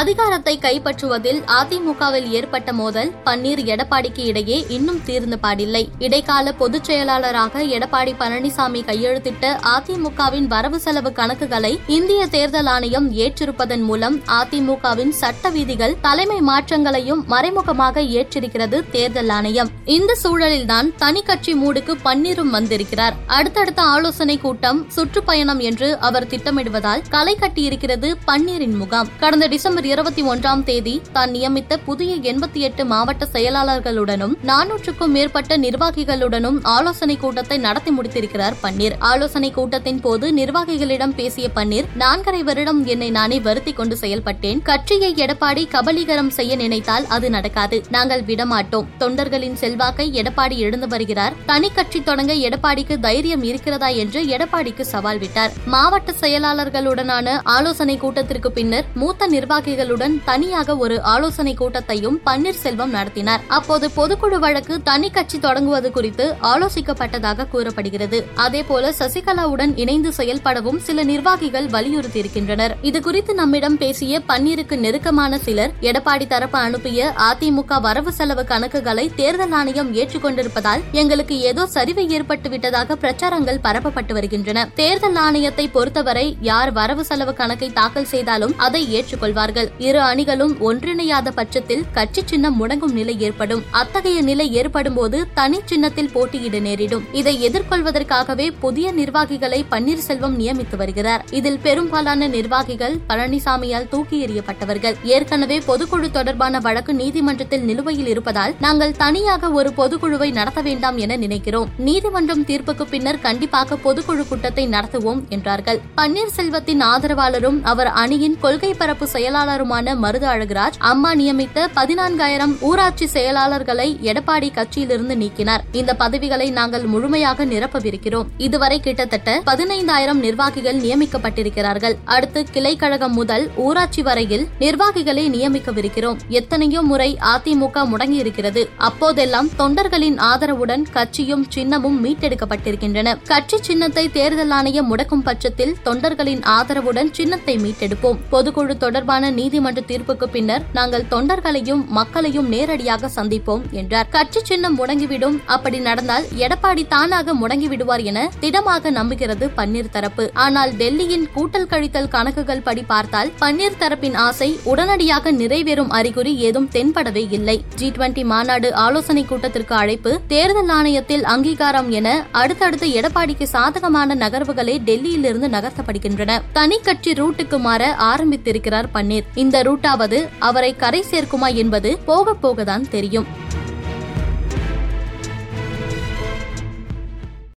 அதிகாரத்தை கைப்பற்றுவதில் அதிமுகவில் ஏற்பட்ட மோதல் பன்னீர் எடப்பாடிக்கு இடையே இன்னும் தீர்ந்து பாடில்லை. இடைக்கால பொதுச் செயலாளராக எடப்பாடி பழனிசாமி கையெழுத்திட்ட அதிமுகவின் வரவு செலவு கணக்குகளை இந்திய தேர்தல் ஆணையம் ஏற்றிருப்பதன் மூலம் அதிமுகவின் சட்ட விதிகள் தலைமை மாற்றங்களையும் மறைமுகமாக ஏற்றிருக்கிறது தேர்தல் ஆணையம். இந்த சூழலில்தான் தனி கட்சி மூடுக்கு பன்னீரும் வந்திருக்கிறார். அடுத்தடுத்த ஆலோசனை கூட்டம் சுற்றுப்பயணம் என்று அவர் திட்டமிடுவதால் களை கட்டியிருக்கிறது பன்னீரின் முகாம். கடந்த டிசம்பர் இருபத்தி ஒன்றாம் தேதி தான் நியமித்த புதிய எண்பத்தி எட்டு மாவட்ட செயலாளர்களுடனும் நானூற்றுக்கும் மேற்பட்ட நிர்வாகிகளுடனும் ஆலோசனை கூட்டத்தை நடத்தி முடித்திருக்கிறார் பன்னீர். ஆலோசனை கூட்டத்தின் போது நிர்வாகிகளிடம் பேசிய பன்னீர் நான்கரை வருடம் என்னை நானே வருத்தி கொண்டு செயல்பட்டேன். கட்சியை எடப்பாடி கபலீகரம் செய்ய நினைத்தால் அது நடக்காது. நாங்கள் விடமாட்டோம். தொண்டர்களின் செல்வாக்கை எடப்பாடி எழுந்து வருகிறார். தனி கட்சி தொடங்க எடப்பாடிக்கு தைரியம் இருக்கிறதா என்று எடப்பாடிக்கு சவால் விட்டார். மாவட்ட செயலாளர்களுடனான ஆலோசனை கூட்டத்திற்கு பின்னர் மூத்த நிர்வாகிகளுடன் தனியாக ஒரு ஆலோசனை கூட்டத்தையும் பன்னீர்செல்வம் நடத்தினார். அப்போது பொதுக்குழு வழக்கு தனி கட்சி தொடங்குவது குறித்து ஆலோசிக்கப்பட்டதாக கூறப்படுகிறது. அதேபோல சசிகலாவுடன் இணைந்து செயல்படவும் சில நிர்வாகிகள் வலியுறுத்தியிருக்கின்றனர். இதுகுறித்து நம்மிடம் பேசிய பன்னீருக்கு நெருக்கமான சிலர் எடப்பாடி தரப்பு அனுப்பிய அதிமுக வரவு செலவு கணக்குகளை தேர்தல் ஆணையம் ஏற்றுக்கொண்டிருப்பதால் எங்களுக்கு ஏதோ சரிவு ஏற்பட்டு விட்டதாக பிரச்சாரங்கள் பரப்பப்பட்டு வருகின்றன. தேர்தல் ஆணையத்தை பொறுத்தவரை யார் வரவு செலவு கணக்கை தாக்கல் செய்தாலும் அதை ஏற்றுக்கொள்வார்கள். இரு அணிகளும் ஒன்றிணையாத பட்சத்தில் கட்சி சின்னம் முடங்கும் நிலை ஏற்படும். அத்தகைய நிலை ஏற்படும் போது தனி சின்னத்தில் போட்டியிட நேரிடும். இதை எதிர்கொள்வதற்காகவே புதிய நிர்வாகிகளை பன்னீர்செல்வம் நியமித்து வருகிறார். இதில் பெரும்பாலான நிர்வாகிகள் பழனிசாமியால் தூக்கி எறியப்பட்டவர்கள். ஏற்கனவே பொதுக்குழு தொடர்பான வழக்கு நீதிமன்றத்தில் நிலுவையில் இருப்பதால் நாங்கள் தனியாக ஒரு பொதுக்குழுவை நடத்த வேண்டாம் என நினைக்கிறோம். நீதிமன்றம் தீர்ப்புக்கு பின்னர் கண்டிப்பாக பொதுக்குழு கூட்டத்தை நடத்துவோம் என்றார்கள். பன்னீர்செல்வத்தின் ஆதரவாளரும் அவர் அணியின் கொள்கை பரப்பு செயலாளர் செயலாளருமான மருது அழகுராஜ் அம்மா நியமித்த பதினான்காயிரம் ஊராட்சி செயலாளர்களை எடப்பாடி கட்சியிலிருந்து நீக்கினார். இந்த பதவிகளை நாங்கள் முழுமையாக நிரப்பவிருக்கிறோம். இதுவரை கிட்டத்தட்ட பதினைந்தாயிரம் நிர்வாகிகள் நியமிக்கப்பட்டிருக்கிறார்கள். அடுத்து கிளை கழகம் முதல் ஊராட்சி வரையில் நிர்வாகிகளை நியமிக்கவிருக்கிறோம். எத்தனையோ முறை அதிமுக முடங்கியிருக்கிறது. அப்போதெல்லாம் தொண்டர்களின் ஆதரவுடன் கட்சியும் சின்னமும் மீட்டெடுக்கப்பட்டிருக்கின்றன. கட்சி சின்னத்தை தேர்தல் ஆணையம் முடக்கும் பட்சத்தில் தொண்டர்களின் ஆதரவுடன் சின்னத்தை மீட்டெடுப்போம். பொதுக்குழு தொடர்பான நீதிமன்ற தீர்ப்புக்கு பின்னர் நாங்கள் தொண்டர்களையும் மக்களையும் நேரடியாக சந்திப்போம் என்றார். கட்சி சின்னம் முடங்கிவிடும். அப்படி நடந்தால் எடப்பாடி தானாக முடங்கிவிடுவார் என திடமாக நம்புகிறது பன்னீர் தரப்பு. ஆனால் டெல்லியின் கூட்டல் கழித்தல் கணக்குகள் படி பார்த்தால் பன்னீர் தரப்பின் ஆசை உடனடியாக நிறைவேறும் அறிகுறி ஏதும் தென்படவே இல்லை. ஜி டுவெண்டி மாநாடு ஆலோசனை கூட்டத்திற்கு அழைப்பு தேர்தல் ஆணையத்தில் அங்கீகாரம் என அடுத்தடுத்து எடப்பாடிக்கு சாதகமான நகர்வுகளே டெல்லியிலிருந்து நகர்த்தப்படுகின்றன. தனி கட்சி ரூட்டுக்கு மாற ஆரம்பித்திருக்கிறார் பன்னீர். இந்த ரூட்டாவது அவரை கரை சேர்க்குமா என்பது போக போகதான் தெரியும்.